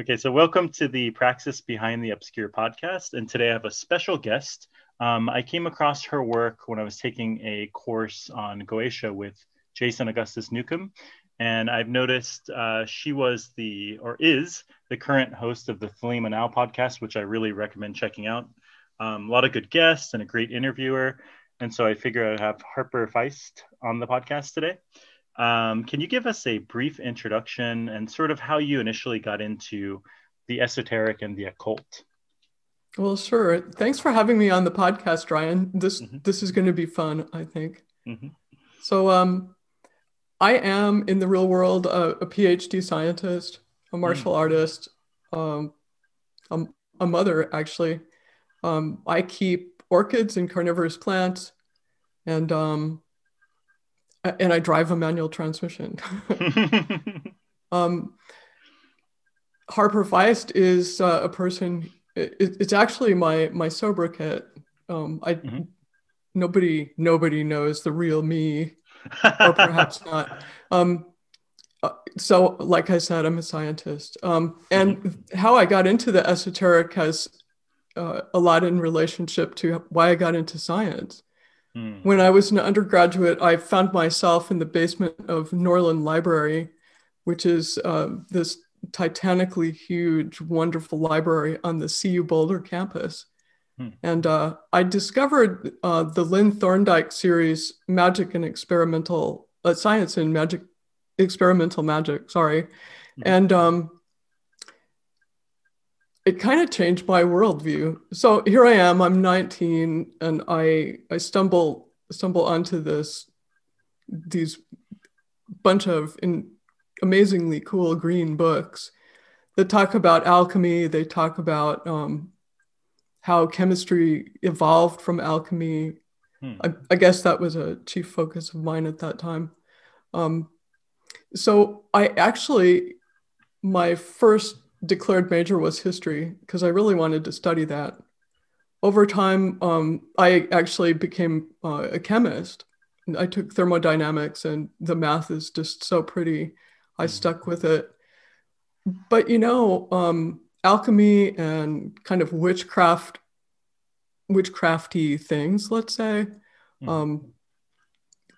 Okay, so welcome to the Praxis Behind the Obscure podcast. And today I have a special guest. Um, I came across her work when I was taking a course on Goetia with Jason Augustus Newcomb. And I've noticed uh, she was the, or is, the current host of the Thelema Now podcast, which I really recommend checking out. Um, a lot of good guests and a great interviewer. And so I figure I'd have Harper Feist on the podcast today. Um, can you give us a brief introduction and sort of how you initially got into the esoteric and the occult? Well, sure. Thanks for having me on the podcast, Ryan. This mm-hmm. this is going to be fun, I think. Mm-hmm. So, um, I am in the real world a, a PhD scientist, a martial mm. artist, um, a, a, mother actually. Um, I keep orchids and carnivorous plants, and um, and I drive a manual transmission. um, Harper Feist is uh, a person. It, it's actually my my sobriquet. Um, I mm-hmm. nobody nobody knows the real me, or perhaps not. Um, uh, so, like I said, I'm a scientist, um, and mm-hmm. how I got into the esoteric has uh, a lot in relationship to why I got into science. Hmm. When I was an undergraduate, I found myself in the basement of Norlin Library, which is uh, this titanically huge, wonderful library on the CU Boulder campus. Hmm. And uh, I discovered uh, the Lynn Thorndike series, Magic and Experimental uh, Science and Magic, Experimental Magic, sorry. Hmm. And um, it kind of changed my worldview. So here I am, I'm 19 and I I stumble stumble onto this these bunch of in, amazingly cool green books that talk about alchemy, they talk about um, how chemistry evolved from alchemy. Hmm. I, I, guess that was a chief focus of mine at that time. Um, so I actually, my first declared major was history because I really wanted to study that. Over time, um, I actually became uh, a chemist. I took thermodynamics, and the math is just so pretty. I mm-hmm. stuck with it. But you know, um, alchemy and kind of witchcraft, witchcrafty things, let's say, mm. um,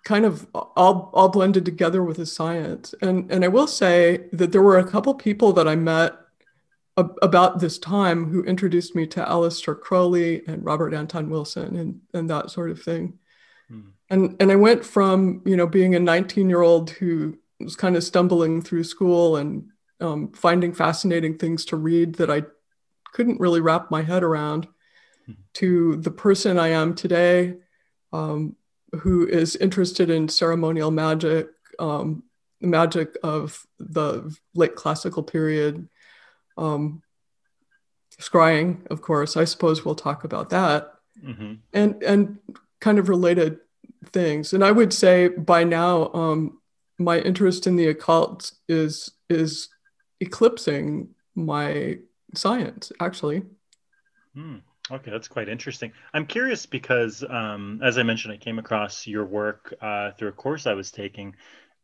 kind of all, all blended together with the science. And, and I will say that there were a couple people that I met about this time who introduced me to Aleister Crowley and Robert Anton Wilson and, and that sort of thing. Hmm. And, and I went from, you know, being a 19 year old who was kind of stumbling through school and um, finding fascinating things to read that I couldn't really wrap my head around hmm. to the person I am today, um, who is interested in ceremonial magic, um, magic of the late classical period, um, scrying, of course. I suppose we'll talk about that, mm-hmm. and and kind of related things. And I would say by now, um, my interest in the occult is is eclipsing my science, actually. Hmm. Okay, that's quite interesting. I'm curious because, um, as I mentioned, I came across your work uh, through a course I was taking,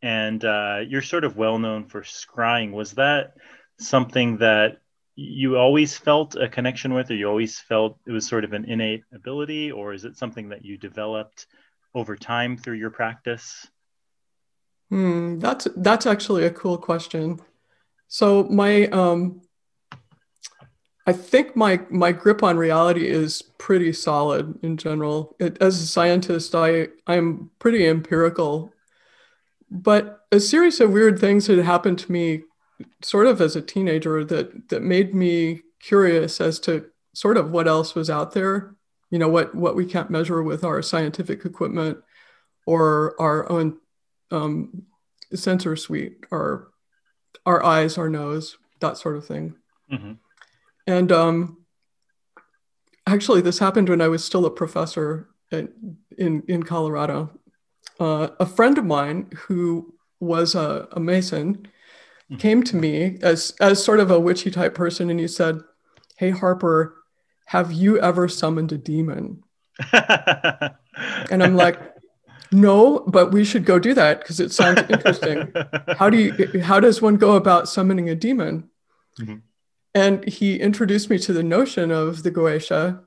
and uh, you're sort of well known for scrying. Was that something that you always felt a connection with, or you always felt it was sort of an innate ability, or is it something that you developed over time through your practice? Hmm, that's that's actually a cool question. So my um, I think my my grip on reality is pretty solid in general. It, as a scientist, I I'm pretty empirical, but a series of weird things had happened to me sort of as a teenager that that made me curious as to sort of what else was out there you know what what we can't measure with our scientific equipment or our own um, sensor suite our our eyes our nose that sort of thing mm-hmm. and um, actually this happened when i was still a professor in in, in colorado uh, a friend of mine who was a, a mason came to me as as sort of a witchy type person and you said, "Hey Harper, have you ever summoned a demon?" and I'm like, "No, but we should go do that because it sounds interesting. how do you how does one go about summoning a demon?" Mm-hmm. and he introduced me to the notion of the Goetia,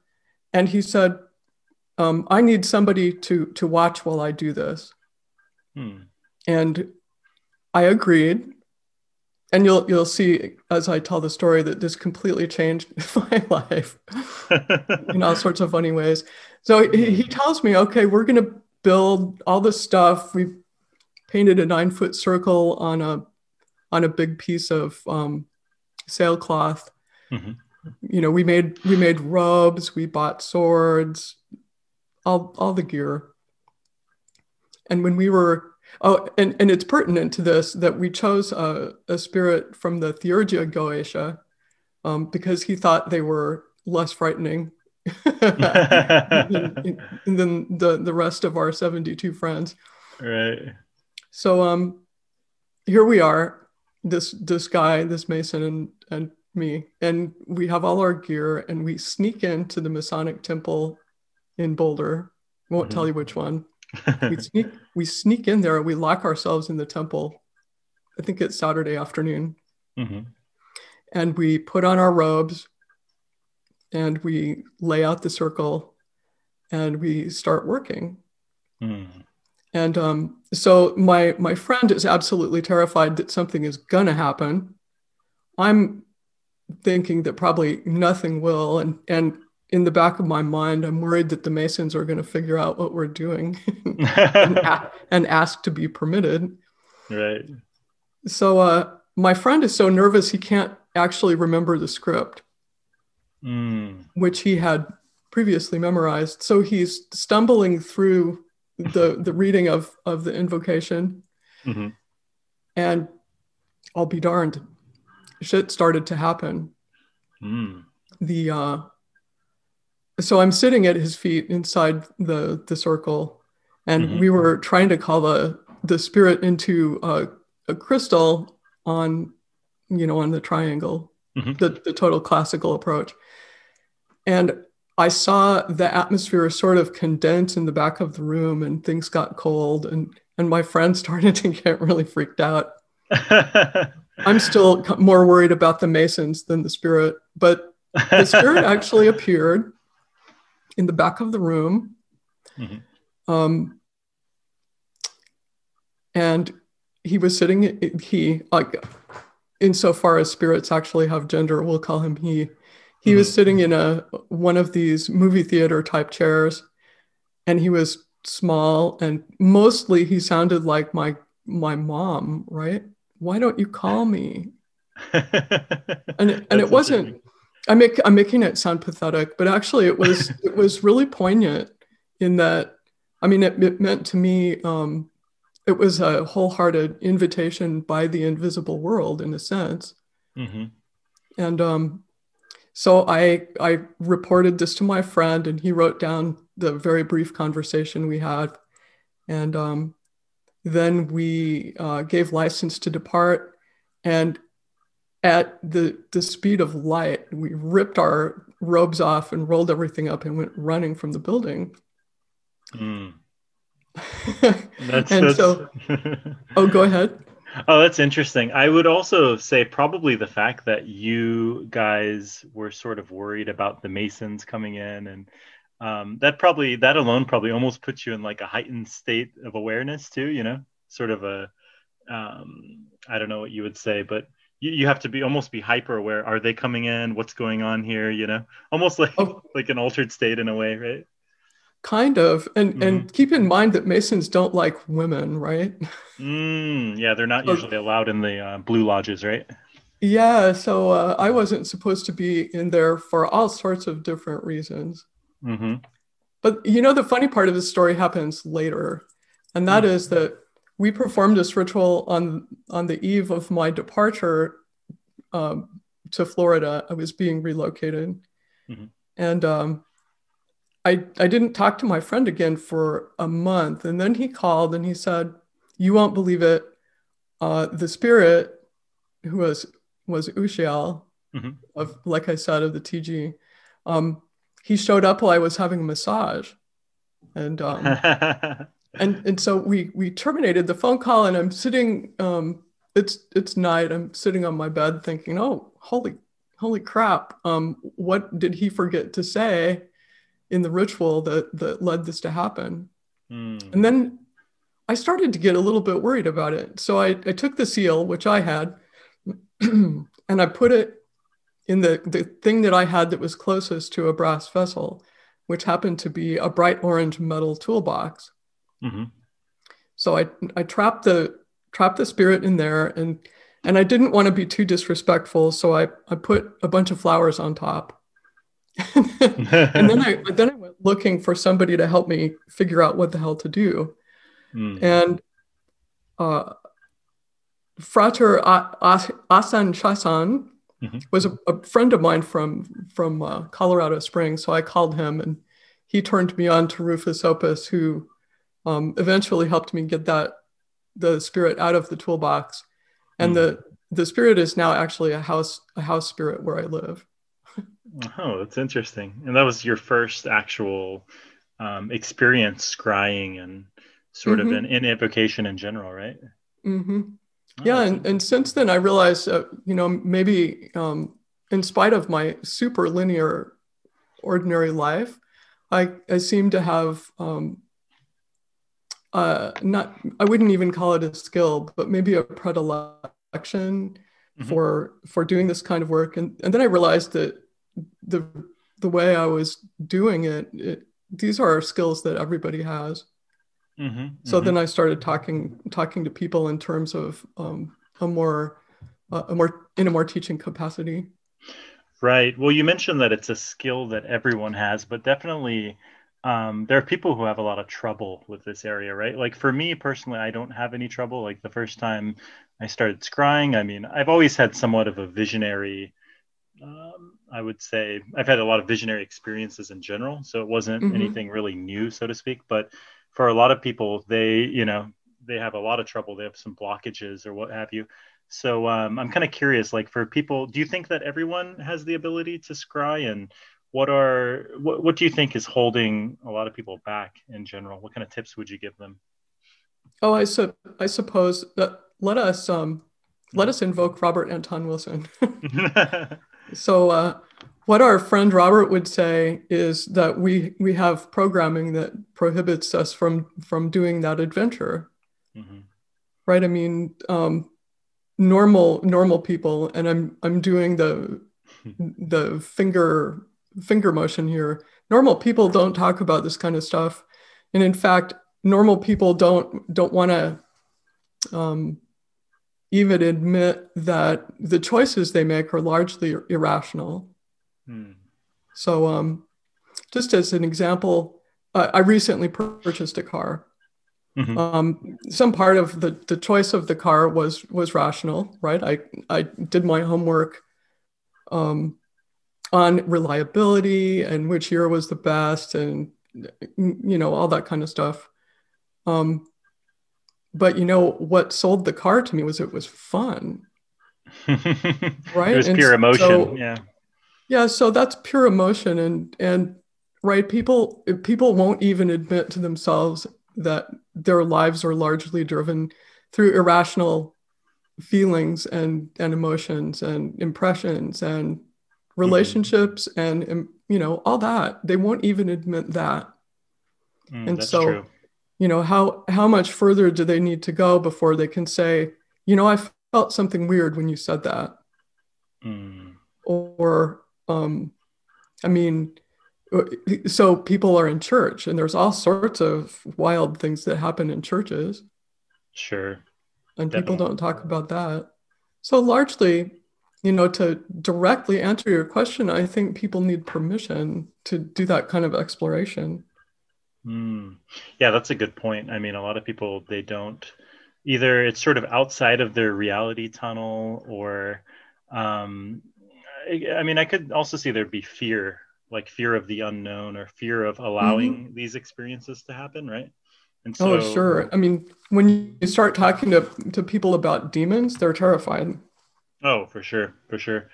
and he said, um, "I need somebody to to watch while I do this." Hmm. And I agreed. And you'll you'll see as I tell the story that this completely changed my life in all sorts of funny ways. So he, he tells me, okay, we're gonna build all this stuff. We painted a nine foot circle on a on a big piece of um, sailcloth. Mm-hmm. You know, we made we made robes, we bought swords, all all the gear. And when we were oh, and, and it's pertinent to this that we chose a, a spirit from the Theurgia Goetia um, because he thought they were less frightening than, than the, the rest of our 72 friends. Right. So um here we are, this this guy, this Mason and and me, and we have all our gear and we sneak into the Masonic temple in Boulder. Won't tell you which one. We sneak we sneak in there, we lock ourselves in the temple. I think it's Saturday afternoon. hmm And we put on our robes and we lay out the circle and we start working. Mm. And um, so my my friend is absolutely terrified that something is gonna happen. I'm thinking that probably nothing will, and and in the back of my mind, I'm worried that the Masons are going to figure out what we're doing and, a- and ask to be permitted. right. So uh, my friend is so nervous he can't actually remember the script, Mm. which he had previously memorized. So he's stumbling through the the reading of of the invocation hmm and I'll be darned, shit started to happen. Mm. The uh, so I'm sitting at his feet inside the the circle, and Mhm. we were trying to call the the spirit into a, a crystal on, you know, on the triangle, Mhm. the the total classical approach, and I saw the atmosphere sort of condense in the back of the room, and things got cold, and and my friend started to get really freaked out. I'm still more worried about the Masons than the spirit, but the spirit actually appeared in the back of the room. Mhm. Um, and he was sitting, he, like, insofar as spirits actually have gender, we'll call him he. He was Mhm. sitting in a one of these movie theater type chairs, and he was small and mostly he sounded like my my mom, right? Why don't you call me? and and it wasn't I make I'm making it sound pathetic, but actually it was it was really poignant in that I mean it, it meant to me um, it was a wholehearted invitation by the invisible world in a sense. hmm And um, so I I reported this to my friend, and he wrote down the very brief conversation we had, and um, then we uh, gave license to depart. And at the the speed of light, we ripped our robes off and rolled everything up and went running from the building. Mm. That's, and that's so, oh, go ahead. oh, that's interesting. I would also say probably the fact that you guys were sort of worried about the Masons coming in, and um, that probably that alone probably almost puts you in like a heightened state of awareness too. You know, sort of a um, I don't know what you would say, but you, you have to be almost be hyper aware. Are they coming in? What's going on here? You know, almost like Oh. like an altered state in a way, right? Kind of, and Mm-hmm. and keep in mind that Masons don't like women, right? Mm, yeah, they're not usually allowed in the uh, blue lodges, right? Yeah, so uh, I wasn't supposed to be in there for all sorts of different reasons. Mm-hmm. But you know, the funny part of the story happens later, and that Hmm. is that we performed this ritual on on the eve of my departure um, to Florida. I was being relocated, Mhm. and um, I I didn't talk to my friend again for a month, and then he called and he said, "You won't believe it. Uh, the spirit who was was Ushiel Mhm. of like I said of the TG." Um, he showed up while I was having a massage, and um, and and so we we terminated the phone call, and I'm sitting. Um, it's it's night. I'm sitting on my bed thinking, oh, holy holy crap, um, what did he forget to say in the ritual that that led this to happen? Mm. And then I started to get a little bit worried about it. So I, I took the seal, which I had, and I put it in the, the thing that I had that was closest to a brass vessel, which happened to be a bright orange metal toolbox. Mm-hmm. So I, I trapped the trapped the spirit in there and and I didn't want to be too disrespectful, so I, I put a bunch of flowers on top. and then I then I went looking for somebody to help me figure out what the hell to do. Mm. And uh, Frater Ashen Chassan mm-hmm. was a, a, friend of mine from from uh, Colorado Springs, so I called him and he turned me on to Rufus Opus, who um, eventually helped me get that the spirit out of the toolbox, and mm. the the spirit is now actually a house a house spirit where I live. oh, that's interesting. And that was your first actual um, experience scrying and sort mm-hmm. of an in invocation in general, right? Mm-hmm. Oh, yeah, and, and since then I realized, uh, you know, maybe um, in spite of my super linear, ordinary life, I I seem to have um, uh, not I wouldn't even call it a skill, but maybe a predilection mm-hmm. for for doing this kind of work. And and then I realized that the the way I was doing it, it these are skills that everybody has. Mm-hmm, so mm-hmm. then I started talking talking to people in terms of um, a more uh, a more in a more teaching capacity. Right. Well, you mentioned that it's a skill that everyone has, but definitely um, there are people who have a lot of trouble with this area, right? Like for me personally, I don't have any trouble. Like the first time I started scrying, I mean, I've always had somewhat of a visionary. Um, I would say I've had a lot of visionary experiences in general, so it wasn't mm-hmm. anything really new, so to speak. But for a lot of people, they, you know, they have a lot of trouble. They have some blockages or what have you. So um, I'm kind of curious, like for people, do you think that everyone has the ability to scry, and what are what, what do you think is holding a lot of people back in general? What kind of tips would you give them? Oh, I su- I suppose that let us um let us invoke Robert Anton Wilson. so uh, what our friend Robert would say is that we we have programming that prohibits us from from doing that adventure. Mm-hmm. Right? I mean, um, normal normal people, and I'm I'm doing the the finger finger motion here. Normal people don't talk about this kind of stuff, and in fact, normal people don't don't want to um, even admit that the choices they make are largely irrational Hmm. So, um, just as an example, uh, I recently purchased a car. Mm-hmm. Um, some part of the, the choice of the car was was rational, right? I I did my homework um, on reliability and which year was the best, and you know all that kind of stuff. Um, but you know what sold the car to me was it was fun, right? It was and pure emotion, so, yeah yeah, so that's pure emotion and and right people people won't even admit to themselves that their lives are largely driven through irrational feelings and and emotions and impressions and relationships mm-hmm. and, and you know all that they won't even admit that mm, and so true. you know how how much further do they need to go before they can say you know i felt something weird when you said that mm. or um, I mean, so people are in church and there's all sorts of wild things that happen in churches. Sure. And Definitely. people don't talk about that. So largely, you know, to directly answer your question, I think people need permission to do that kind of exploration. Mm. Yeah, that's a good point. I mean, a lot of people, they don't either, it's sort of outside of their reality tunnel or um, I mean, I could also see there'd be fear, like fear of the unknown or fear of allowing mm-hmm. these experiences to happen, right? And oh, so, oh, sure. I mean, when you start talking to, to people about demons, they're terrified. Oh, for sure, for sure.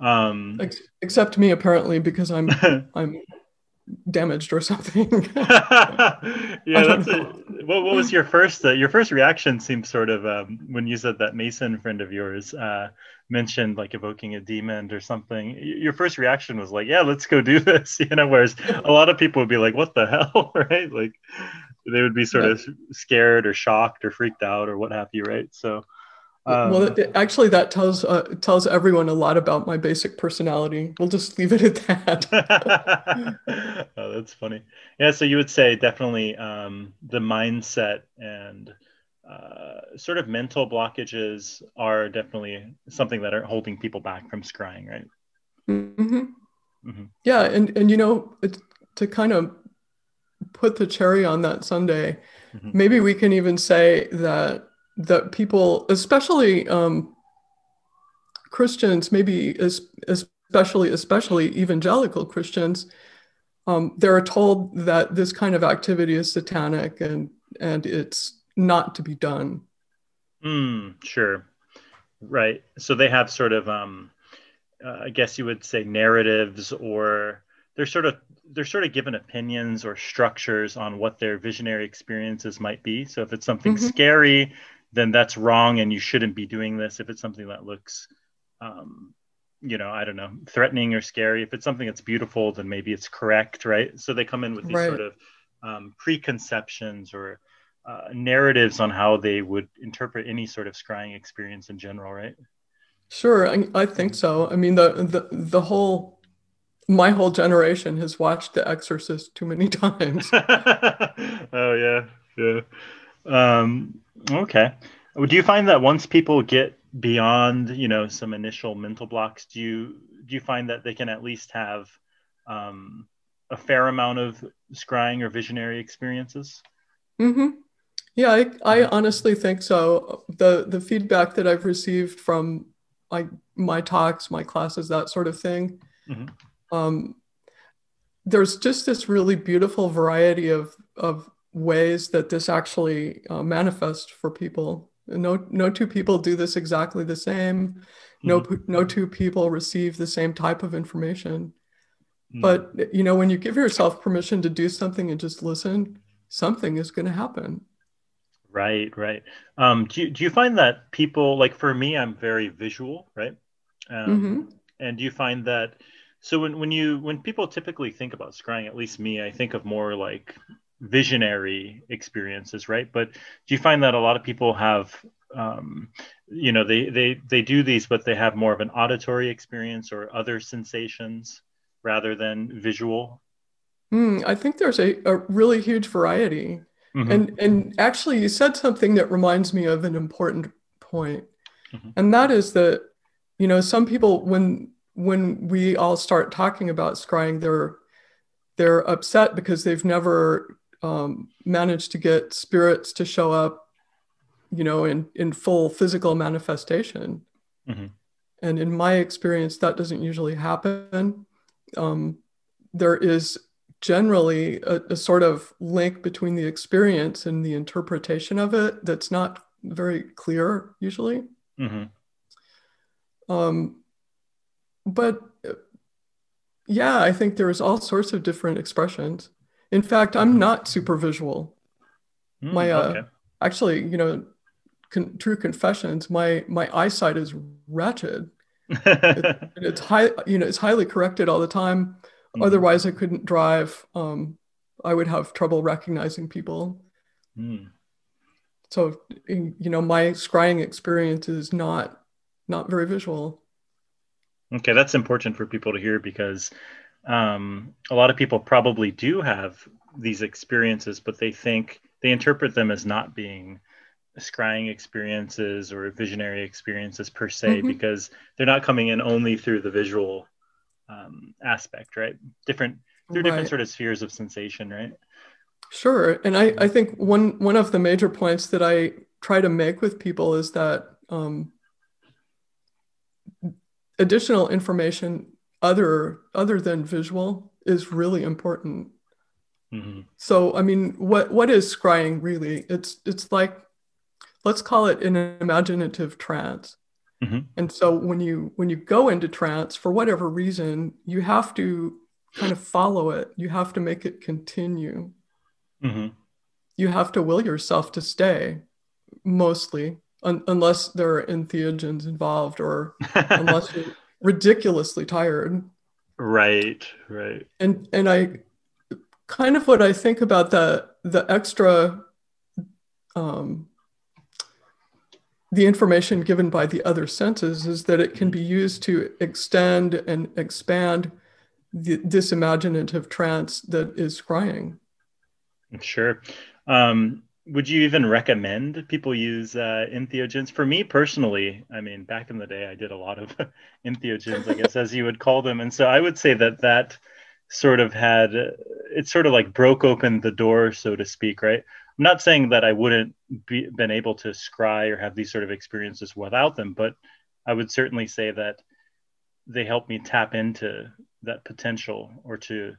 Um, Ex- except me, apparently, because I'm I'm damaged or something. yeah, that's a, what, what was your first uh, your first reaction? seemed sort of um, when you said that Mason friend of yours uh, mentioned like evoking a demon or something. Your first reaction was like, "Yeah, let's go do this," you know. Whereas a lot of people would be like, "What the hell?" right? Like they would be sort yeah. of scared or shocked or freaked out or what have you, right? So. Um, well, actually, that tells uh, tells everyone a lot about my basic personality. We'll just leave it at that. oh, that's funny. Yeah, so you would say definitely um, the mindset and uh, sort of mental blockages are definitely something that are holding people back from scrying, right? Mm-hmm. Mm-hmm. Yeah, and and you know to kind of put the cherry on that sundae, mm-hmm. maybe we can even say that that people, especially um, Christians, maybe especially especially evangelical Christians, um, they're told that this kind of activity is satanic and and it's not to be done. Mm, sure, right. So they have sort of, um, uh, I guess you would say, narratives, or they're sort of they're sort of given opinions or structures on what their visionary experiences might be. So if it's something mm-hmm. scary, then that's wrong and you shouldn't be doing this if it's something that looks um, you know i don't know threatening or scary. If it's something that's beautiful then maybe it's correct right? So they come in with these right. sort of um, preconceptions or uh, narratives on how they would interpret any sort of scrying experience in general right? Sure I, I think so. I mean the, the the whole my whole generation has watched the exorcist too many times. Oh yeah yeah um Okay. Do you find that once people get beyond, you know, some initial mental blocks, do you do you find that they can at least have um, a fair amount of scrying or visionary experiences? Mm-hmm. Yeah, I, I honestly think so. The the feedback that I've received from like my talks, my classes, that sort of thing. Mm-hmm. Um, there's just this really beautiful variety of of ways that this actually uh, manifests for people. No, no two people do this exactly the same. No, mm-hmm. no two people receive the same type of information. Mm-hmm. But you know, when you give yourself permission to do something and just listen, something is going to happen. Right, right. Um, do you, do you find that people like for me, I'm very visual, right? Um, mm-hmm. And do you find that so when when you when people typically think about scrying, at least me, I think of more like visionary experiences, right? But do you find that a lot of people have, um, you know, they they they do these, but they have more of an auditory experience or other sensations rather than visual? Mm, I think there's a, a really huge variety. Mm-hmm. And and actually you said something that reminds me of an important point. Mm-hmm. And that is that, you know, some people when when we all start talking about scrying, they're they're upset because they've never um, managed to get spirits to show up, you know, in, in full physical manifestation. Mm-hmm. And in my experience, that doesn't usually happen. Um, there is generally a, a, sort of link between the experience and the interpretation of it that's not very clear usually. Mm-hmm. Um, but yeah, I think there's all sorts of different expressions. In fact, I'm mm-hmm. not super visual. Mm, my uh, okay. actually, you know, con- true confessions. My my eyesight is wretched. it, it's high, you know, it's highly corrected all the time. Mm. Otherwise, I couldn't drive. Um, I would have trouble recognizing people. Mm. So, you know, my scrying experience is not not very visual. Okay, that's important for people to hear because um, a lot of people probably do have these experiences, but they think they interpret them as not being scrying experiences or visionary experiences per se mm-hmm. because they're not coming in only through the visual um, aspect, right? Different through right. different sort of spheres of sensation, right? Sure, and I I think one one of the major points that I try to make with people is that um, additional information other other than visual is really important. Mm-hmm. So I mean, what what is scrying really? It's it's like let's call it an imaginative trance. Mm-hmm. And so when you when you go into trance for whatever reason, you have to kind of follow it. You have to make it continue. hmm You have to will yourself to stay, mostly, un- unless there are entheogens involved or unless you're ridiculously tired. right, right. And and I kind of what I think about the the extra um, the information given by the other senses is that it can be used to extend and expand the, this imaginative trance that is scrying. Sure. Um, would you even recommend people use uh, entheogens? For me personally, I mean, back in the day, I did a lot of entheogens, I guess, as you would call them. And so I would say that that sort of had, it sort of like broke open the door, so to speak, right? I'm not saying that I wouldn't be been able to scry or have these sort of experiences without them, but I would certainly say that they helped me tap into that potential or to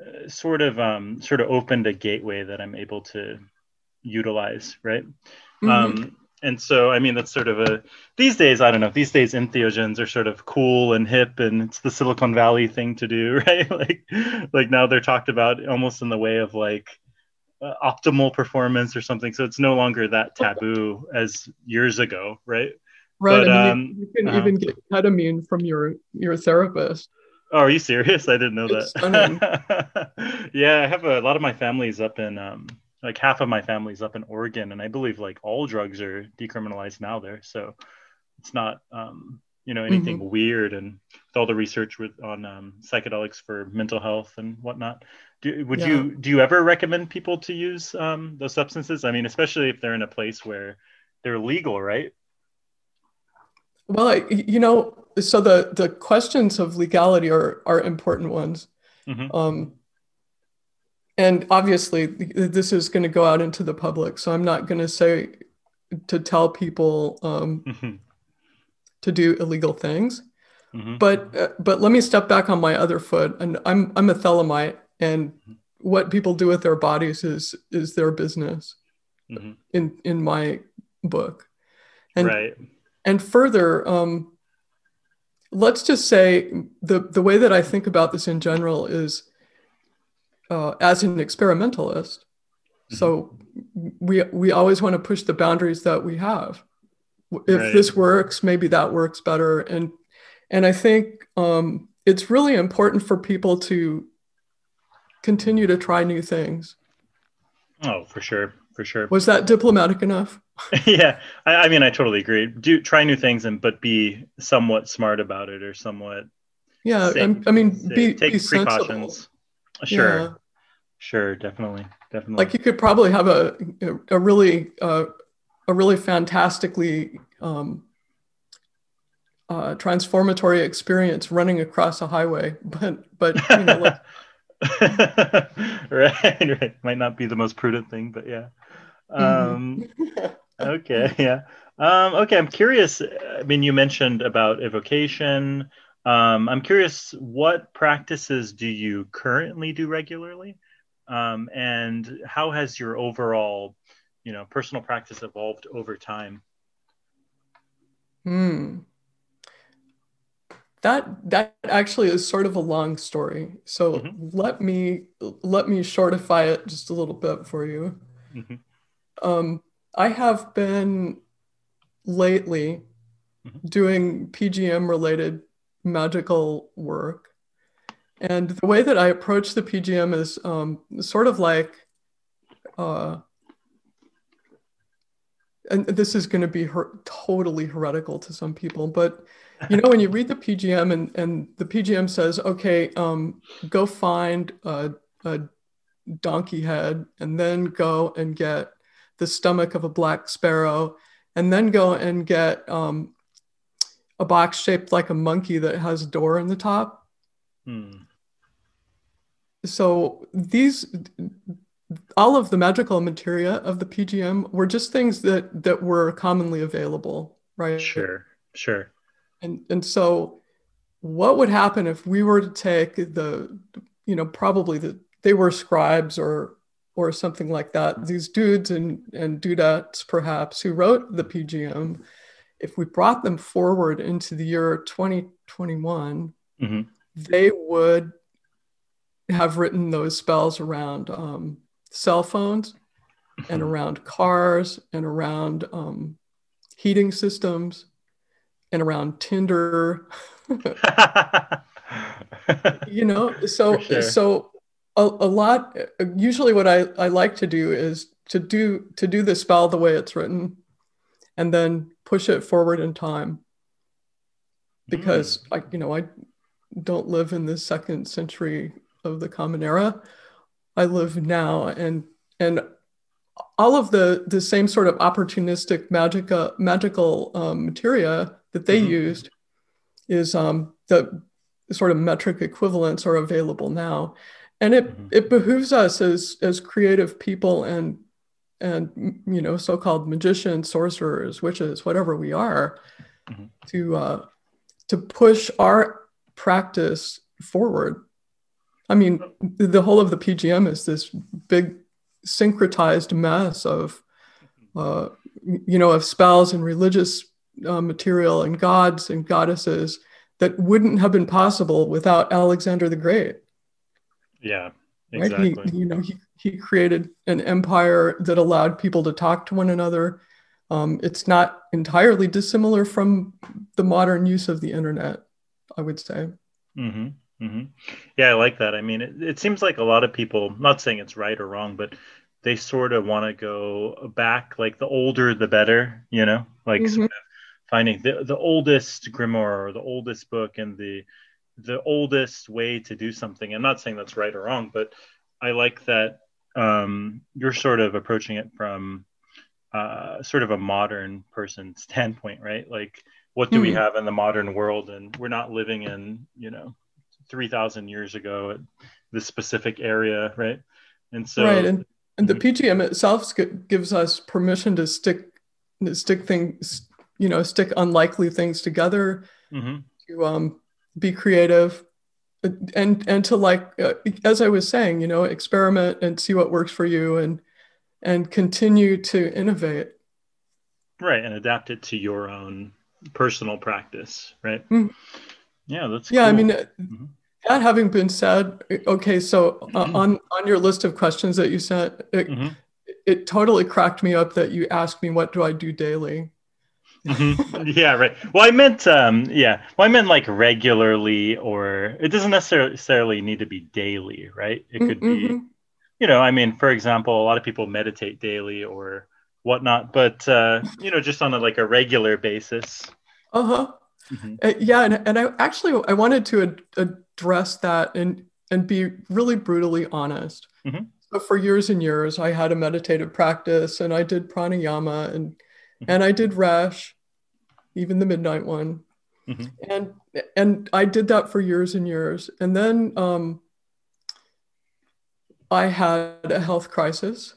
uh, sort of um, sort of opened a gateway that I'm able to utilize, right? Mhm. Um, and so, I mean, that's sort of a these days. I don't know. These days, entheogens are sort of cool and hip, and it's the Silicon Valley thing to do, right? like, like now they're talked about almost in the way of like uh, optimal performance or something. So it's no longer that taboo as years ago, right? right. but, I um, mean, you, you can uh-huh. even get ketamine from your your therapist. Oh, are you serious? I didn't know It's that. yeah, I have a, lot of my family's up in um like half of my family's up in Oregon and I believe like all drugs are decriminalized now there. So it's not um you know anything weird and with all the research with on um, psychedelics for mental health and whatnot. Do, would Yeah. you do you ever recommend people to use um, those substances? I mean, especially if they're in a place where they're legal, right? Well, I, you know, so the the questions of legality are are important ones. Mhm. Um, and obviously, this is going to go out into the public, so I'm not going to say to tell people um, Mhm. to do illegal things. Mhm. But uh, but let me step back on my other foot, and I'm I'm a Thelemite, and what people do with their bodies is is their business Mhm. in in my book. And right. and further, um, let's just say the the way that I think about this in general is uh, as an experimentalist. So we we always want to push the boundaries that we have. If Right. this works, maybe that works better. And and I think um, it's really important for people to continue to try new things. Oh, for sure, for sure. Was that diplomatic enough? yeah, I, I mean, I totally agree. Do try new things and but be somewhat smart about it or somewhat. Yeah, safe- I'm- mean, safe- be, take be sensible. Sure, Yeah. sure, definitely, definitely. like you could probably have a a really uh, a really fantastically um, uh, transformatory experience running across a highway, but but you know, like, right, right. Might not be the most prudent thing, but yeah. Um, okay, yeah. Um, okay, I'm curious. I mean, you mentioned about evocation. Um, I'm curious, what practices do you currently do regularly, um, and how has your overall, you know, personal practice evolved over time? hmm. That that actually is sort of a long story. So Mhm. let me let me shortify it just a little bit for you. Mhm. Um, I have been lately Mhm. doing PGM related magical work. And the way that I approach the PGM is um, sort of like, uh, and this is going to be her- totally heretical to some people, but you know, when you read the PGM and, and the PGM says, okay, um, go find a, a donkey head and then go and get the stomach of a black sparrow and then go and get um, a box shaped like a monkey that has a door in the top. Hmm. So these, all of the magical materia of the PGM were just things that that were commonly available, right? Sure, sure. And and so, what would happen if we were to take the, you know, probably the they were scribes or or something like that. These dudes and and dudettes perhaps who wrote the PGM, if we brought them forward into the year 2021, Mhm. they would have written those spells around um, cell phones and Mm-hmm. around cars and around um, heating systems and around Tinder. you know, so sure. so a, a lot. Usually, what I, I like to do is to do to do the spell the way it's written, and then push it forward in time because I you know I don't live in the second century of the Common Era. I live now, and and all of the the same sort of opportunistic magica magical um, materia that they Mhm. used is um, the sort of metric equivalents are available now, and it Mhm. it behooves us as as creative people and and you know so-called magicians, sorcerers, witches, whatever we are, Mhm. to uh, to push our practice forward. I mean, the whole of the PGM is this big syncretized mess of, uh, you know, of spells and religious uh, material and gods and goddesses that wouldn't have been possible without Alexander the Great. yeah, Right? exactly. He, you know, he, he created an empire that allowed people to talk to one another. Um, it's not entirely dissimilar from the modern use of the internet, I would say. hmm hmm Yeah, I like that. I mean, it, it seems like a lot of people, not saying it's right or wrong, but they sort of want to go back, like the older the better, you know, like Mhm. sort of finding the, the oldest grimoire or the oldest book and the the oldest way to do something. I'm not saying that's right or wrong, but I like that um, you're sort of approaching it from uh, sort of a modern person standpoint, right? Like, what do we Hmm. have in the modern world? And we're not living in, you know, 3,000 years ago at this specific area, right? And so, right and and the pgm itself gives us permission to stick stick things you know stick unlikely things together Mhm. to um, be creative and and to like uh, as i was saying you know experiment and see what works for you and and continue to innovate right, and adapt it to your own personal practice, right? Mm. Yeah, that's yeah i mean uh, Mhm. that having been said okay so uh, on on your list of questions that you sent it, Mhm. it totally cracked me up that you asked me what do i do daily Mhm. yeah, right. Well, I meant, um, yeah, well, I meant like regularly, or it doesn't necessarily need to be daily, right? It could be, Mhm. you know, I mean, for example, a lot of people meditate daily or whatnot, but uh, you know, just on a like a regular basis. uh-huh Mhm. Uh, yeah, and, and I actually I wanted to ad- address that and and be really brutally honest. Mhm. So for years and years, I had a meditative practice, and I did pranayama, and Mhm. and I did resh, even the midnight one, Mhm. and and I did that for years and years, and then um, I had a health crisis,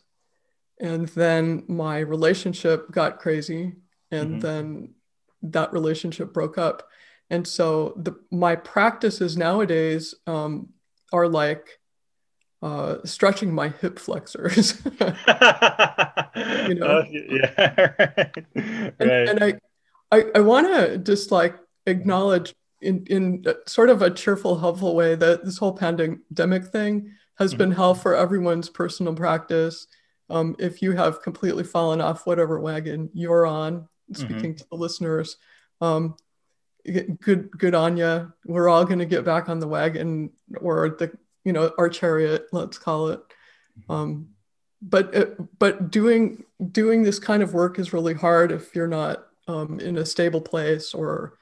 and then my relationship got crazy, and Mhm. then that relationship broke up and so the my practices nowadays um, are like uh, stretching my hip flexors You know? Oh, yeah, right. and, right. and i i, I want to just like acknowledge in in sort of a cheerful helpful way that this whole pandemic thing has Mhm. been hell for everyone's personal practice. Um, if you have completely fallen off whatever wagon you're on speaking to the listeners um, good good on you we're all going to get back on the wagon or the you know our chariot let's call it. Um, but it, but doing doing this kind of work is really hard if you're not um, in a stable place or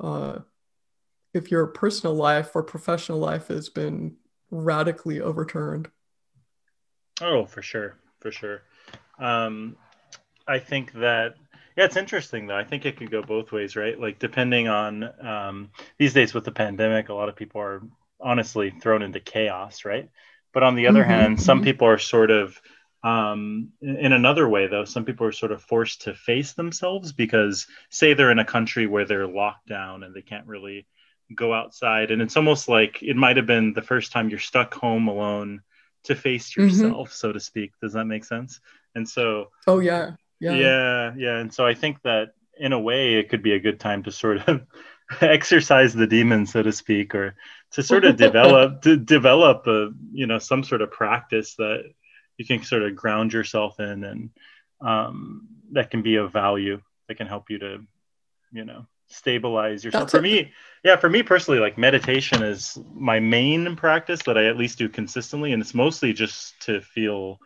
uh, if your personal life or professional life has been radically overturned Oh, for sure, for sure. Um, I think that yeah, it's interesting though. I think it could go both ways, right? Like depending on um, these days with the pandemic, a lot of people are honestly thrown into chaos, right? But on the other Mhm, hand, some mhm. people are sort of um, in another way though. Some people are sort of forced to face themselves because say they're in a country where they're locked down and they can't really go outside, and it's almost like it might have been the first time you're stuck home alone to face Mhm. yourself, so to speak. Does that make sense? And so, oh yeah yeah yeah, yeah, And so I think that in a way, it could be a good time to sort of exercise the demon, so to speak, or to sort of develop to develop a you know some sort of practice that you can sort of ground yourself in and um, that can be of value that can help you to you know stabilize yourself That's for a- me yeah for me personally like meditation is my main practice that i at least do consistently and it's mostly just to feel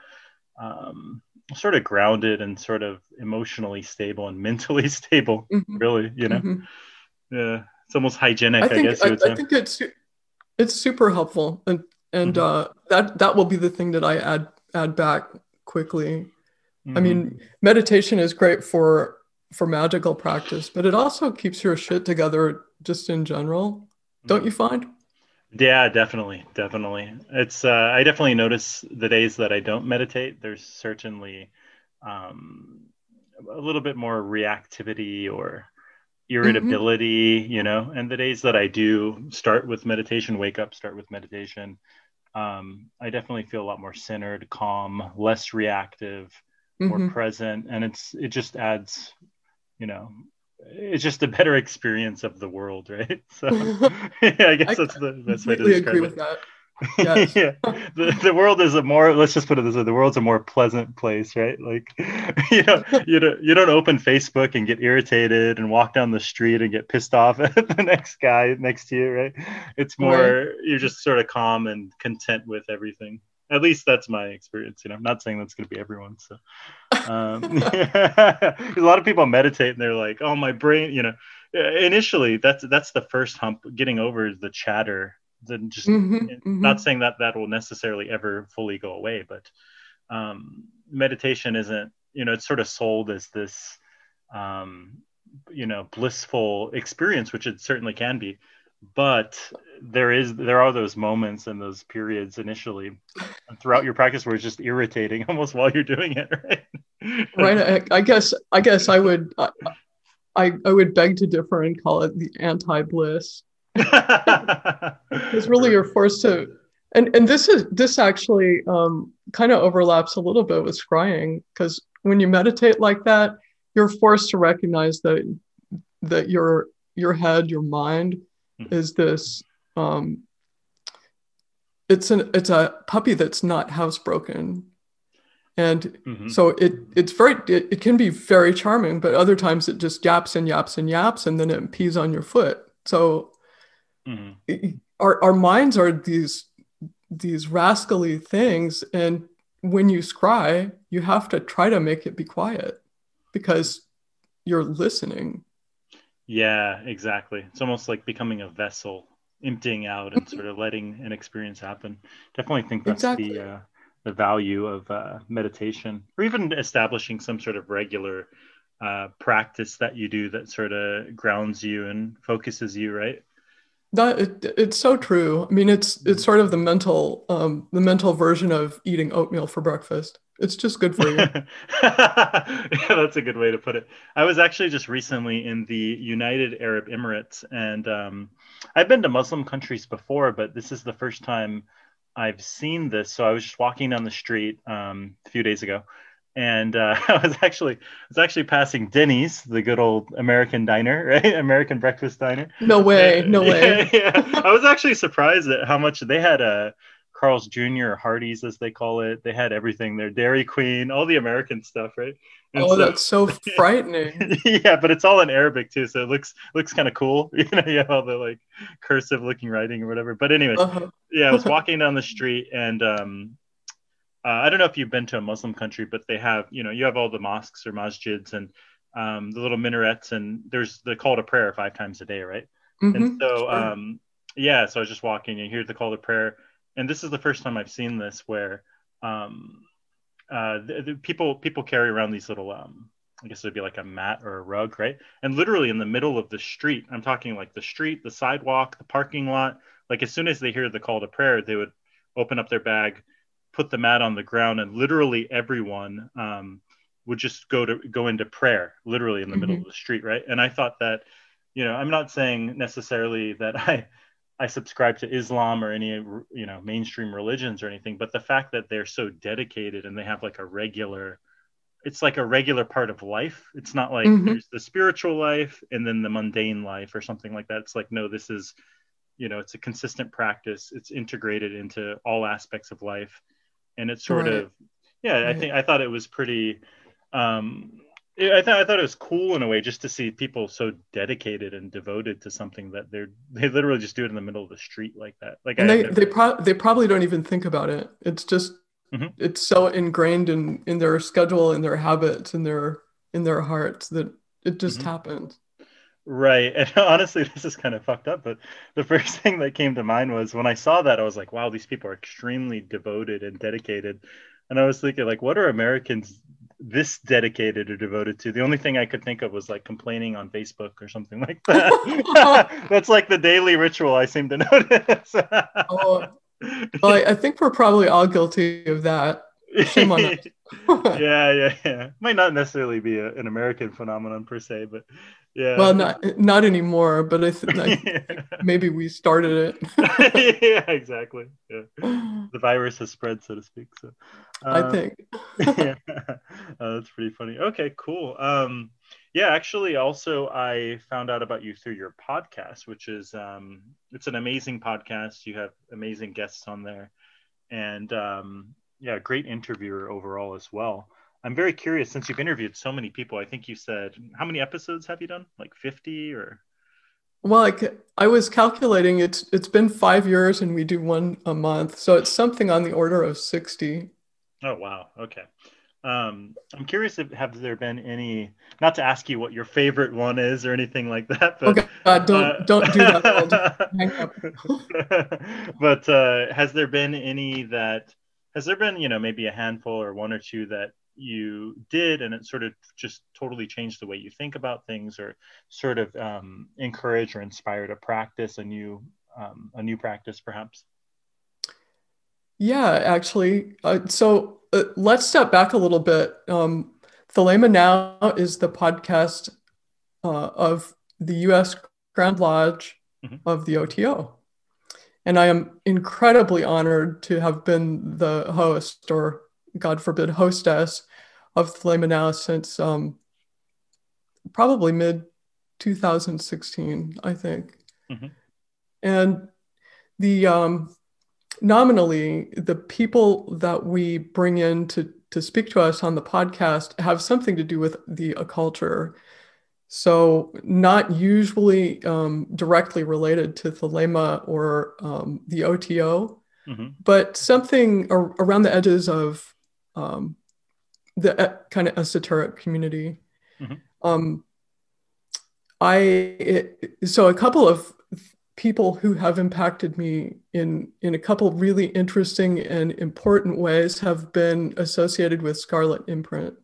um, sort of grounded and sort of emotionally stable and mentally stable mm-hmm. really you know mm-hmm. yeah it's almost hygienic i, think, I guess I, I, think it's it's super helpful and and mm-hmm. uh, that that will be the thing that i add add back quickly i mean mm-hmm. meditation is great for for magical practice, but it also keeps your shit together just in general. Don't you find? Yeah, definitely, definitely. It's uh, I definitely notice the days that I don't meditate. There's certainly um, a little bit more reactivity or irritability, mm-hmm. you know. And the days that I do start with meditation, wake up, start with meditation, um, I definitely feel a lot more centered, calm, less reactive, more mm-hmm. present, and it's it just adds you know it's just a better experience of the world right so yeah, i guess I that's the best way to describe agree it with that. Yes. yeah the, the world is a more let's just put it this way the world's a more pleasant place right like you know you don't you don't open facebook and get irritated and walk down the street and get pissed off at the next guy next to you right it's more right. you're just sort of calm and content with everything at least that's my experience. You know, I'm not saying that's going to be everyone. So, um, a lot of people meditate and they're like, "Oh, my brain," you know. Initially, that's that's the first hump. Getting over the chatter. Then just mm-hmm, mm-hmm. not saying that that will necessarily ever fully go away, but um, meditation isn't. You know, it's sort of sold as this, um, you know, blissful experience, which it certainly can be but there is there are those moments and those periods initially throughout your practice where it's just irritating almost while you're doing it right right I, I guess i guess i would I, I, I would beg to differ and call it the anti-bliss it's really you're forced to and and this is this actually um, kind of overlaps a little bit with scrying because when you meditate like that you're forced to recognize that that your your head your mind mm-hmm. is this um, it's an it's a puppy that's not housebroken and mm-hmm. so it it's very it, it can be very charming but other times it just yaps and yaps and yaps and then it pees on your foot so mm-hmm. it, our, our minds are these these rascally things and when you scry you have to try to make it be quiet because you're listening yeah, exactly. It's almost like becoming a vessel, emptying out and sort of letting an experience happen. Definitely think that's exactly. the uh, the value of uh, meditation, or even establishing some sort of regular uh, practice that you do that sort of grounds you and focuses you, right? That it, it's so true. I mean, it's it's sort of the mental um, the mental version of eating oatmeal for breakfast. It's just good for you. yeah, that's a good way to put it. I was actually just recently in the United Arab Emirates, and um, I've been to Muslim countries before, but this is the first time I've seen this. So I was just walking down the street um, a few days ago, and uh, I was actually I was actually passing Denny's, the good old American diner, right? American breakfast diner. No way, no way. yeah, yeah. I was actually surprised at how much they had a Carl's Jr. Hardee's as they call it. They had everything there, Dairy Queen, all the American stuff, right? And oh, so, that's so frightening. yeah, but it's all in Arabic too, so it looks looks kind of cool. You know, you have all the like cursive looking writing or whatever. But anyway, uh-huh. yeah, I was walking down the street and um, uh, I don't know if you've been to a Muslim country, but they have, you know, you have all the mosques or masjids and um, the little minarets, and there's the call to prayer five times a day, right? Mm-hmm. And so, um, yeah, so I was just walking and hear the call to prayer and this is the first time I've seen this where um, uh, the, the people people carry around these little um, I guess it'd be like a mat or a rug, right? And literally in the middle of the street, I'm talking like the street, the sidewalk, the parking lot. Like as soon as they hear the call to prayer, they would open up their bag, put the mat on the ground, and literally everyone um, would just go to go into prayer, literally in the mm-hmm. middle of the street, right? And I thought that, you know, I'm not saying necessarily that I I subscribe to Islam or any you know mainstream religions or anything, but the fact that they're so dedicated and they have like a regular it's like a regular part of life. It's not like mm-hmm. there's the spiritual life and then the mundane life or something like that. It's like no, this is you know it's a consistent practice. It's integrated into all aspects of life, and it's sort right. of yeah. Right. I think I thought it was pretty. Um, I thought I thought it was cool in a way just to see people so dedicated and devoted to something that they're they literally just do it in the middle of the street like that. Like and they never... they, pro- they probably don't even think about it. It's just mm-hmm. it's so ingrained in in their schedule, in their habits, in their in their hearts that it just mm-hmm. happens. Right. And honestly, this is kind of fucked up, but the first thing that came to mind was when I saw that, I was like, wow, these people are extremely devoted and dedicated. And I was thinking, like, what are Americans this dedicated or devoted to. The only thing I could think of was like complaining on Facebook or something like that. That's like the daily ritual I seem to notice. oh, well, I, I think we're probably all guilty of that. Shame on us. yeah, yeah, yeah. Might not necessarily be a, an American phenomenon per se, but yeah. Well, not not anymore, but I think like, yeah. maybe we started it. yeah, exactly. Yeah. The virus has spread, so to speak. So uh, I think. yeah, uh, that's pretty funny. Okay, cool. Um, yeah, actually, also I found out about you through your podcast, which is um, it's an amazing podcast. You have amazing guests on there, and um, yeah, great interviewer overall as well. I'm very curious since you've interviewed so many people. I think you said how many episodes have you done? Like 50 or well, like I was calculating it's it's been 5 years and we do one a month. So it's something on the order of 60. Oh wow. Okay. Um, I'm curious if have there been any not to ask you what your favorite one is or anything like that, but okay, uh, don't uh, don't do that. but uh, has there been any that has there been you know maybe a handful or one or two that you did and it sort of just totally changed the way you think about things or sort of um, encourage or inspire to practice a new um, a new practice perhaps? Yeah actually uh, so uh, let's step back a little bit. Um, thelema now is the podcast uh, of the us grand lodge mm-hmm. of the oto and i am incredibly honored to have been the host or God forbid, hostess of Thelema Now since um, probably mid 2016, I think. Mm-hmm. And the um, nominally, the people that we bring in to, to speak to us on the podcast have something to do with the occulture. So, not usually um, directly related to Thelema or um, the OTO, mm-hmm. but something ar- around the edges of um, the kind of esoteric community. Mm-hmm. Um, I it, so a couple of people who have impacted me in in a couple really interesting and important ways have been associated with Scarlet Imprint.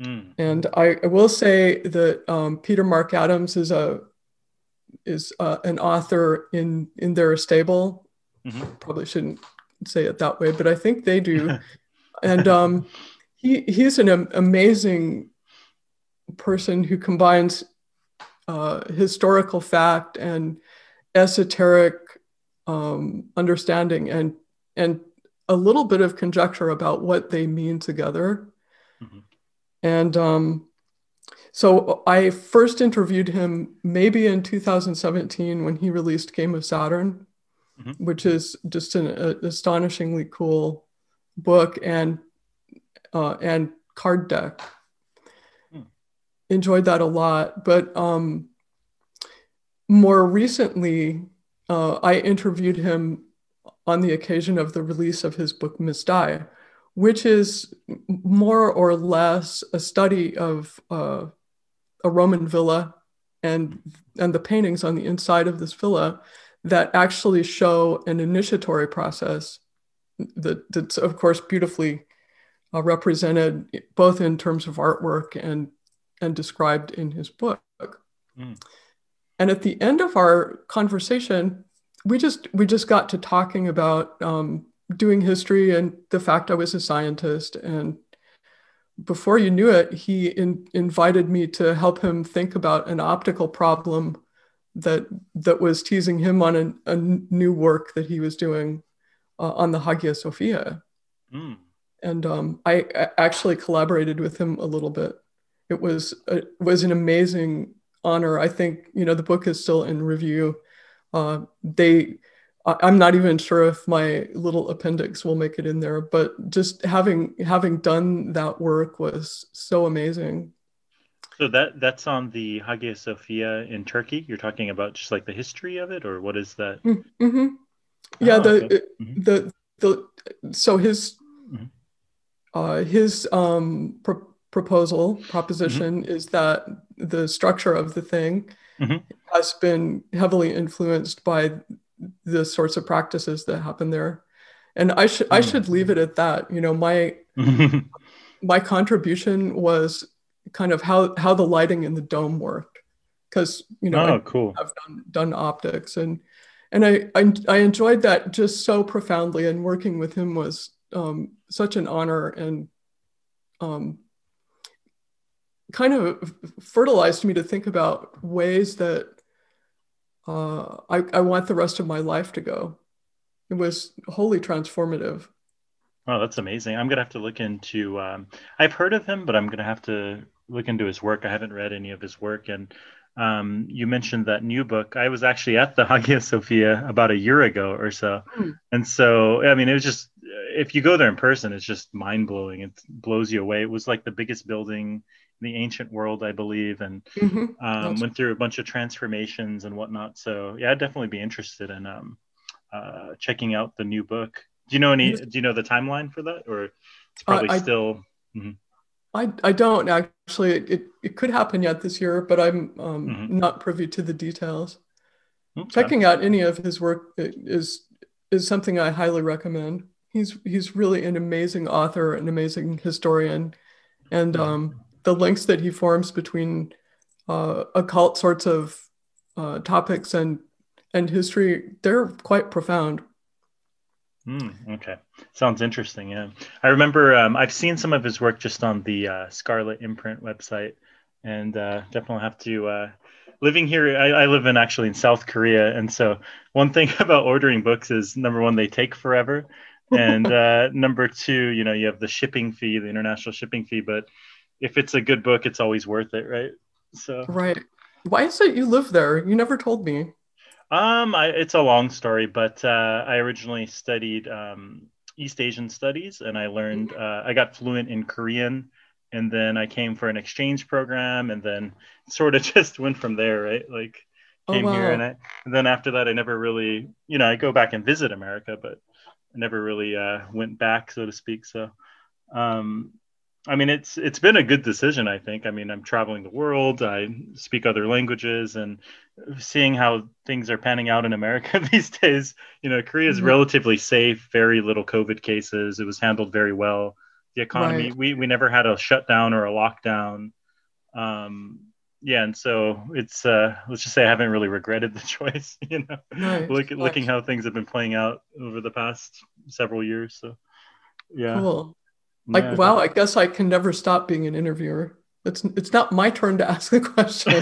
Mm. And I, I, will say that um, Peter Mark Adams is a is uh, an author in in their stable. Mm-hmm. Probably shouldn't say it that way, but I think they do. and um, he he's an amazing person who combines uh, historical fact and esoteric um, understanding and and a little bit of conjecture about what they mean together. Mm-hmm. And um, so I first interviewed him maybe in 2017 when he released Game of Saturn, mm-hmm. which is just an astonishingly cool book. And uh, and card deck. Hmm. Enjoyed that a lot. But um, more recently, uh, I interviewed him on the occasion of the release of his book Mystai, which is more or less a study of uh, a Roman villa and and the paintings on the inside of this villa that actually show an initiatory process that, that's of course beautifully uh, represented both in terms of artwork and and described in his book. Mm. And at the end of our conversation, we just we just got to talking about um, doing history and the fact I was a scientist. And before you knew it, he in, invited me to help him think about an optical problem that that was teasing him on a, a new work that he was doing uh, on the Hagia Sophia. Mm and um, I actually collaborated with him a little bit. It was it was an amazing honor. I think you know the book is still in review. Uh, they, I'm not even sure if my little appendix will make it in there, but just having having done that work was so amazing. So that that's on the Hagia Sophia in Turkey. You're talking about just like the history of it, or what is that? Mm-hmm. Yeah, oh, the, okay. mm-hmm. the the so his mm-hmm. uh, his um, pro- proposal proposition mm-hmm. is that the structure of the thing mm-hmm. has been heavily influenced by the sorts of practices that happen there, and I should I should leave it at that. You know, my my contribution was kind of how how the lighting in the dome worked because you know oh, I, cool. I've done, done optics and and I, I, I enjoyed that just so profoundly and working with him was um, such an honor and um, kind of fertilized me to think about ways that uh, I, I want the rest of my life to go. It was wholly transformative. Oh, that's amazing. I'm gonna have to look into. Um, I've heard of him, but I'm gonna have to look into his work. I haven't read any of his work, and um, you mentioned that new book. I was actually at the Hagia Sophia about a year ago or so, mm. and so I mean, it was just if you go there in person, it's just mind blowing. It blows you away. It was like the biggest building in the ancient world, I believe, and mm-hmm. um, went through a bunch of transformations and whatnot. So yeah, I'd definitely be interested in um, uh, checking out the new book. Do you know any? Do you know the timeline for that, or it's probably uh, I, still? Mm-hmm. I, I don't actually. It, it could happen yet this year, but I'm um, mm-hmm. not privy to the details. Okay. Checking out any of his work is is something I highly recommend. He's he's really an amazing author, an amazing historian, and um, the links that he forms between uh, occult sorts of uh, topics and and history they're quite profound. Mm, okay, sounds interesting. Yeah, I remember um, I've seen some of his work just on the uh, Scarlet Imprint website, and uh, definitely have to. Uh, living here, I, I, live in actually in South Korea, and so one thing about ordering books is number one, they take forever, and uh, number two, you know, you have the shipping fee, the international shipping fee, but if it's a good book, it's always worth it, right? So right. Why is it you live there? You never told me. Um, I, it's a long story, but uh, I originally studied um, East Asian studies, and I learned mm-hmm. uh, I got fluent in Korean, and then I came for an exchange program, and then sort of just went from there, right? Like oh, came oh, wow. here, and, I, and then after that, I never really, you know, I go back and visit America, but I never really uh, went back, so to speak. So, um, I mean, it's it's been a good decision. I think. I mean, I'm traveling the world. I speak other languages, and seeing how things are panning out in America these days, you know, Korea is mm-hmm. relatively safe. Very little COVID cases. It was handled very well. The economy. Right. We we never had a shutdown or a lockdown. Um, yeah, and so it's uh, let's just say I haven't really regretted the choice. You know, right. Look, looking how things have been playing out over the past several years. So, yeah. Cool. Like, wow, I guess I can never stop being an interviewer. It's it's not my turn to ask the question.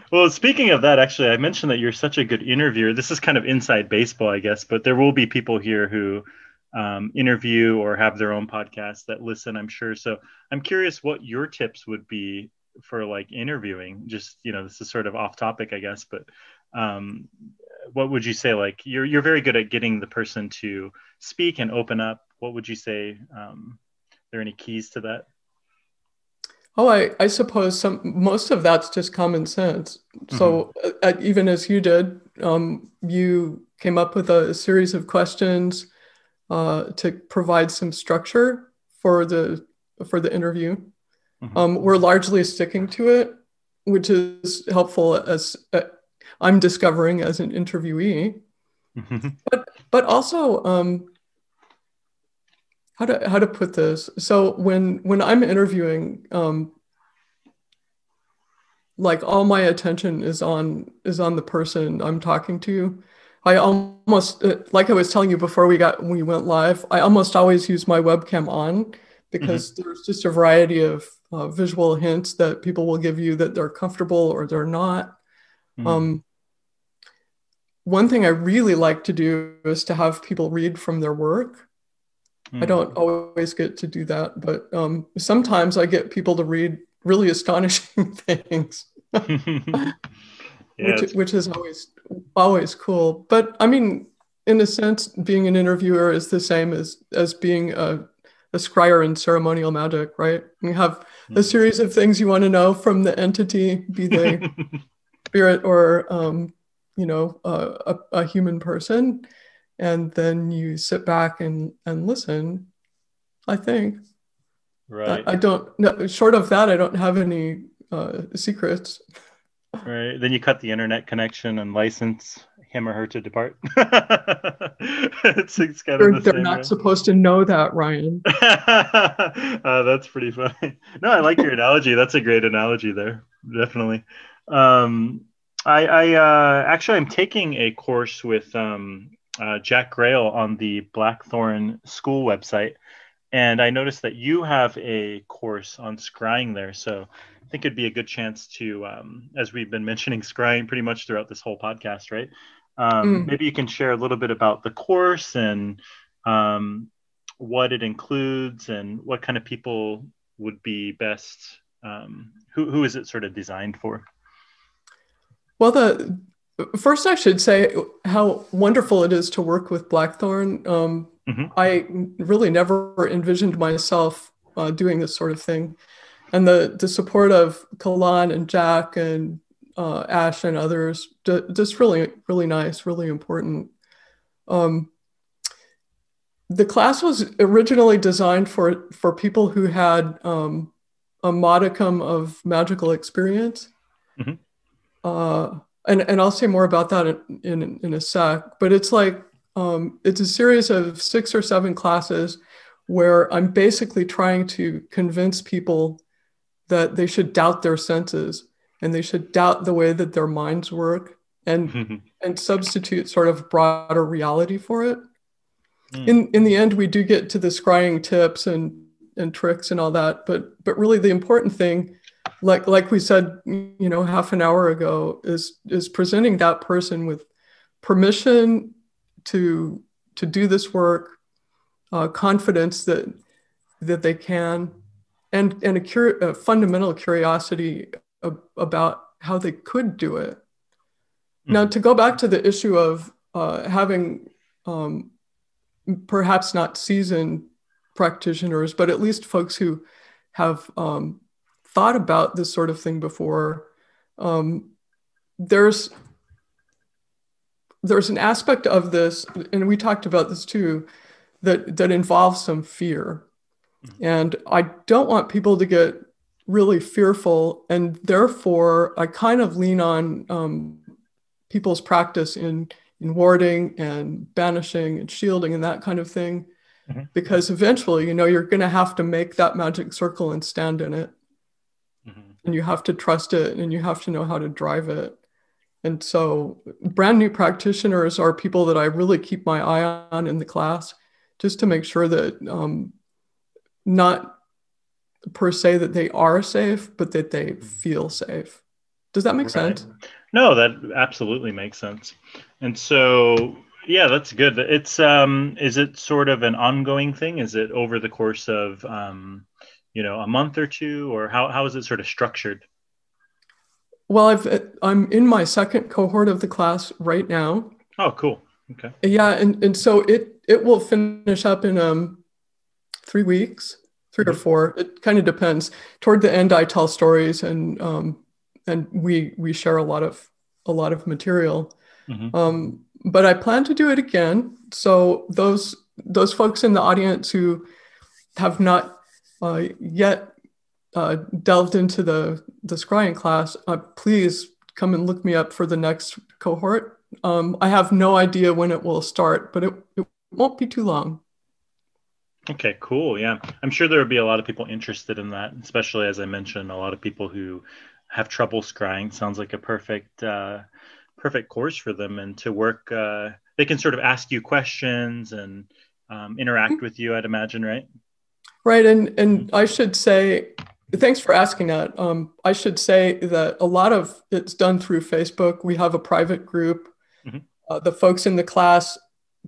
well, speaking of that, actually, I mentioned that you're such a good interviewer. This is kind of inside baseball, I guess, but there will be people here who um, interview or have their own podcast that listen, I'm sure. So I'm curious what your tips would be for like interviewing. Just you know, this is sort of off topic, I guess, but um, what would you say? Like you're you're very good at getting the person to speak and open up what would you say? Um, are there any keys to that? Oh, I, I suppose some most of that's just common sense. Mm-hmm. So uh, even as you did, um, you came up with a, a series of questions uh, to provide some structure for the for the interview. Mm-hmm. Um, we're largely sticking to it, which is helpful as uh, I'm discovering as an interviewee. Mm-hmm. But but also um, how to how to put this so when when i'm interviewing um like all my attention is on is on the person i'm talking to i almost uh, like i was telling you before we got we went live i almost always use my webcam on because mm-hmm. there's just a variety of uh, visual hints that people will give you that they're comfortable or they're not mm-hmm. um, one thing i really like to do is to have people read from their work Mm. I don't always get to do that, but um, sometimes I get people to read really astonishing things, yeah, which, which is always always cool. But I mean, in a sense, being an interviewer is the same as as being a, a scryer in ceremonial magic, right? You have a mm. series of things you want to know from the entity, be they spirit or um, you know a, a, human person, and then you sit back and and listen. I think. Right. I, I don't. No, short of that, I don't have any uh, secrets. Right. Then you cut the internet connection and license him or her to depart. it's, it's kind they're, the they're not way. supposed to know that, Ryan. uh, that's pretty funny. No, I like your analogy. That's a great analogy there. Definitely. Um, I, I uh, actually I'm taking a course with um, uh, Jack Grayle on the Blackthorn School website, and I noticed that you have a course on scrying there. So I think it'd be a good chance to, um, as we've been mentioning scrying pretty much throughout this whole podcast, right? Um, mm. Maybe you can share a little bit about the course and um, what it includes and what kind of people would be best. Um, who, who is it sort of designed for? Well, the first I should say how wonderful it is to work with Blackthorn. Um, mm-hmm. I really never envisioned myself uh, doing this sort of thing, and the the support of Kalan and Jack and uh, Ash and others, just really, really nice, really important. Um, the class was originally designed for for people who had um, a modicum of magical experience. Mm-hmm. Uh, and, and I'll say more about that in, in, in a sec, but it's like, um, it's a series of six or seven classes where I'm basically trying to convince people that they should doubt their senses and they should doubt the way that their minds work and and substitute sort of broader reality for it. Mm. In in the end, we do get to the scrying tips and and tricks and all that, but but really the important thing, like like we said, you know, half an hour ago, is is presenting that person with permission to to do this work, uh, confidence that that they can, and and a, cur- a fundamental curiosity about how they could do it. Mm-hmm. Now, to go back to the issue of uh, having um, perhaps not seasoned practitioners, but at least folks who have um, thought about this sort of thing before, um, there's there's an aspect of this, and we talked about this too, that that involves some fear. Mm-hmm. And I don't want people to get really fearful. And therefore, I kind of lean on um, people's practice in, in warding and banishing and shielding and that kind of thing. Mm-hmm. Because eventually, you know, you're going to have to make that magic circle and stand in it. Mm-hmm. And you have to trust it and you have to know how to drive it. And so, brand new practitioners are people that I really keep my eye on in the class just to make sure that um, not per se that they are safe, but that they feel safe. Does that make right. sense? No, that absolutely makes sense. And so, yeah, that's good. It's um, is it sort of an ongoing thing? Is it over the course of um, you know, a month or two, or how how is it sort of structured? Well, I've I'm in my second cohort of the class right now. Oh, cool. Okay. Yeah, and and so it it will finish up in um three weeks three or four. It kind of depends. Toward the end, I tell stories, and um, and we we share a lot of a lot of material. Mm-hmm. Um, but I plan to do it again. So those those folks in the audience who have not uh, yet uh, delved into the the scrying class, uh, please come and look me up for the next cohort. Um, I have no idea when it will start, but it, it won't be too long. Okay, cool. Yeah. I'm sure there would be a lot of people interested in that, especially as I mentioned, a lot of people who have trouble scrying. Sounds like a perfect uh, perfect course for them and to work uh, they can sort of ask you questions and um, interact with you, I'd imagine, right? Right. And and I should say thanks for asking that. Um, I should say that a lot of it's done through Facebook. We have a private group. Mm-hmm. Uh, the folks in the class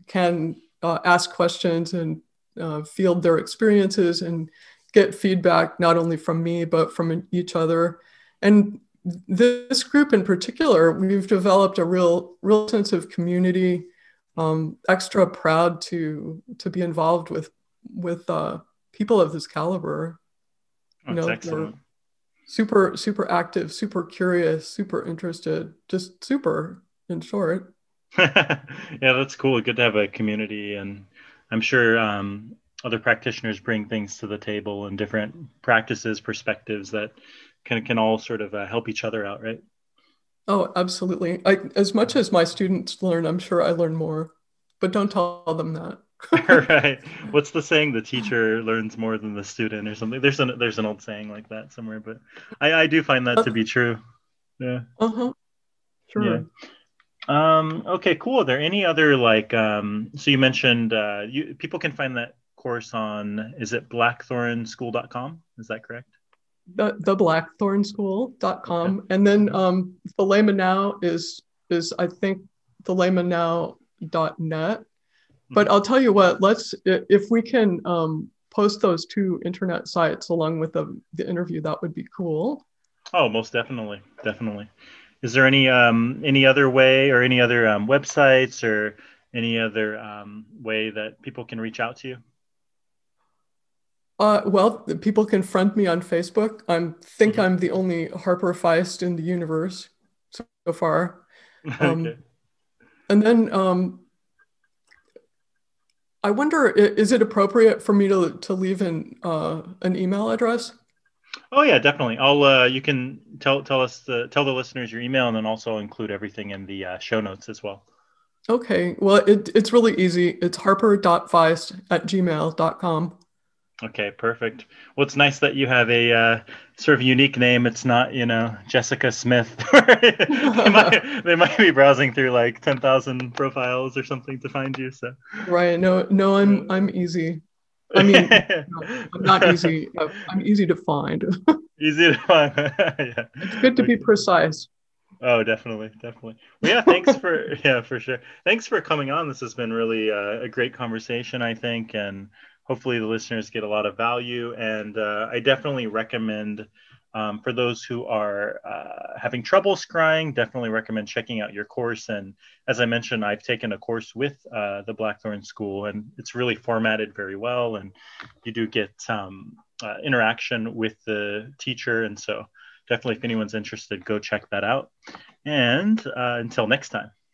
can uh, ask questions and uh, field their experiences and get feedback not only from me but from each other. And this group in particular, we've developed a real real sense of community. Um, extra proud to to be involved with with uh, people of this caliber. You know, excellent. Super super active, super curious, super interested, just super in short. yeah, that's cool. Good to have a community, and I'm sure um, other practitioners bring things to the table and different practices, perspectives that can can all sort of uh, help each other out, right? Oh, absolutely. I, as much as my students learn, I'm sure I learn more, but don't tell them that. right. What's the saying? The teacher learns more than the student, or something. There's an there's an old saying like that somewhere, but I I do find that to be true. Yeah. Uh huh. Sure. Yeah. Um, okay, cool. Are there any other like um, so you mentioned uh, you people can find that course on is it blackthornschool.com? Is that correct? The the blackthornschool.com. Okay. And then um Thelema now is is I think Thelema Now Mm-hmm. But I'll tell you what, let's if we can um post those two internet sites along with the, the interview, that would be cool. Oh, most definitely. Definitely. Is there any um, any other way or any other um, websites or any other um, way that people can reach out to you? Uh, well, people can friend me on Facebook. I think mm-hmm. I'm the only Harper Feist in the universe so, so far. Um, okay. And then um, I wonder, is it appropriate for me to, to leave an, uh, an email address? Oh yeah, definitely. I'll uh, you can tell tell us the, tell the listeners your email and then also include everything in the uh, show notes as well. Okay. Well, it, it's really easy. It's harper.feist at gmail.com. Okay, perfect. Well, it's nice that you have a uh, sort of unique name. It's not, you know, Jessica Smith. they, might, they might be browsing through like ten thousand profiles or something to find you. So right. No, no, I'm I'm easy. I mean, no, I'm not easy. I'm easy to find. easy to find. yeah. It's good to be precise. Oh, definitely, definitely. Well, yeah, thanks for yeah, for sure. Thanks for coming on. This has been really uh, a great conversation, I think, and hopefully the listeners get a lot of value. And uh, I definitely recommend um, for those who are uh, having trouble scrying, definitely recommend checking out your course. And as I mentioned, I've taken a course with uh, the Blackthorn School, and it's really formatted very well. And you do get um, uh, interaction with the teacher. And so, definitely, if anyone's interested, go check that out. And uh, until next time.